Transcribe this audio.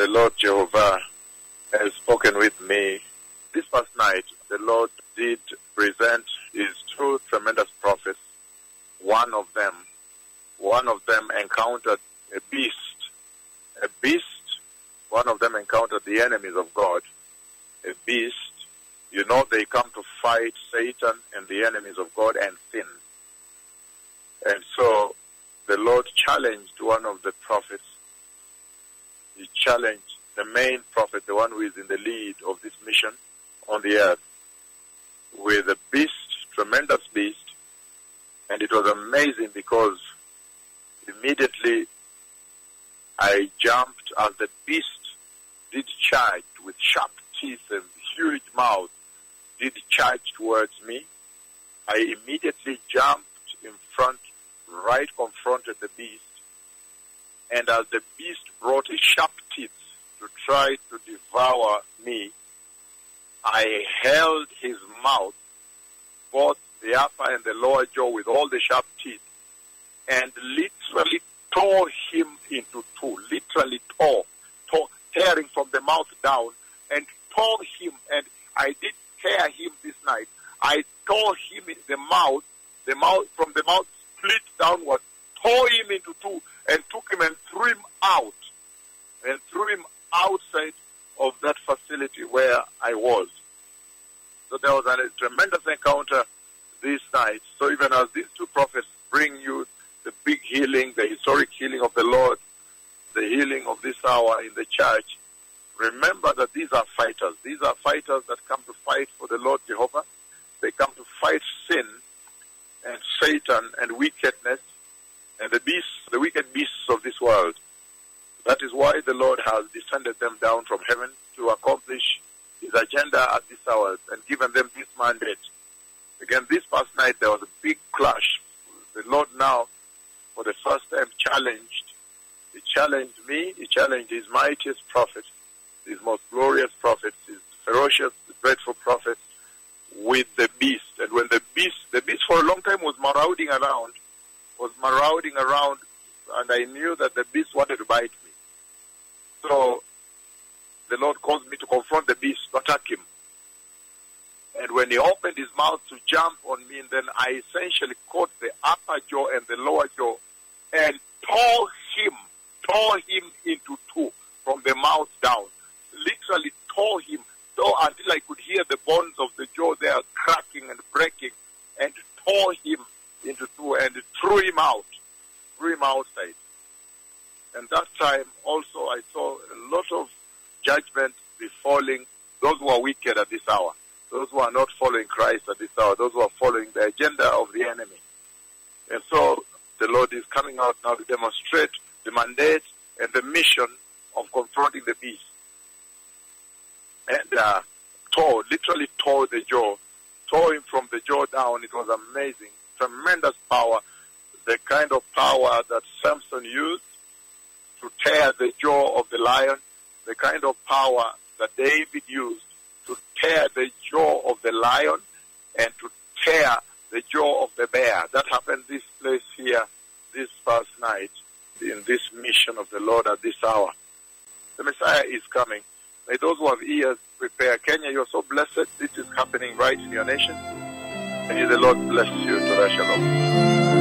the Lord Jehovah has spoken with me. This past night, the Lord did present his two tremendous prophets. One of them, one of them encountered a beast. A beast, one of them encountered the enemies of God. A beast, you know they come to fight Satan and the enemies of God and sin. And so the Lord challenged one of the prophets. He challenged the main prophet, the one who is in the lead of this mission on the earth, with a beast, tremendous beast. And it was amazing because immediately I jumped as the beast did charge with sharp teeth and huge mouth, did charge towards me. I immediately jumped in front, right confronted the beast. And as the beast brought his sharp teeth to try to devour me, I held his mouth, both the upper and the lower jaw with all the sharp teeth, and literally tore him into two, literally tore, tore, tearing from the mouth down, and tore him, and I did tear him this night. I tore him in the mouth, the mouth, from the mouth split downward, tore him into two, and took him and threw him out, and threw him outside of that facility where I was. So there was a tremendous encounter this night. So even as these two prophets bring you the big healing, the historic healing of the Lord, the healing of this hour in the church, remember that these are fighters. These are fighters that come to fight for the Lord Jehovah. They come to fight sin and Satan and wickedness and the beasts, the wicked beasts of this world. That is why the Lord has descended them down from heaven to accomplish his agenda at this hour and given them this mandate. Again, this past night there was a big clash. The Lord now, for the first time, challenged. He challenged me, he challenged his mightiest prophet, his most glorious prophet, his ferocious, dreadful prophet, with the beast. And when the beast, the beast for a long time was marauding around, was marauding around, and I knew that the beast wanted to bite me. So the Lord caused me to confront the beast, to attack him. And when he opened his mouth to jump on me, and then I essentially caught the upper jaw and the lower jaw and tore him, tore him into two from the mouth down. Literally tore him, tore until I could hear the bones of the jaw there cracking and breaking, and tore him into two and threw him out, threw outside. And that time also I saw a lot of judgment befalling those who are wicked at this hour, those who are not following Christ at this hour, those who are following the agenda of the enemy. And so the Lord is coming out now to demonstrate the mandate and the mission of confronting the beast. And uh, tore, literally tore the jaw, tore him from the jaw down. It was amazing, tremendous power, the kind of power that Samson used to tear the jaw of the lion, the kind of power that David used to tear the jaw of the lion and to tear the jaw of the bear. That happened this place here this past night in this mission of the Lord at this hour. The Messiah is coming. May those who have ears prepare. Kenya, you're so blessed. This is happening right in your nation. May the Lord bless you. To Shalom.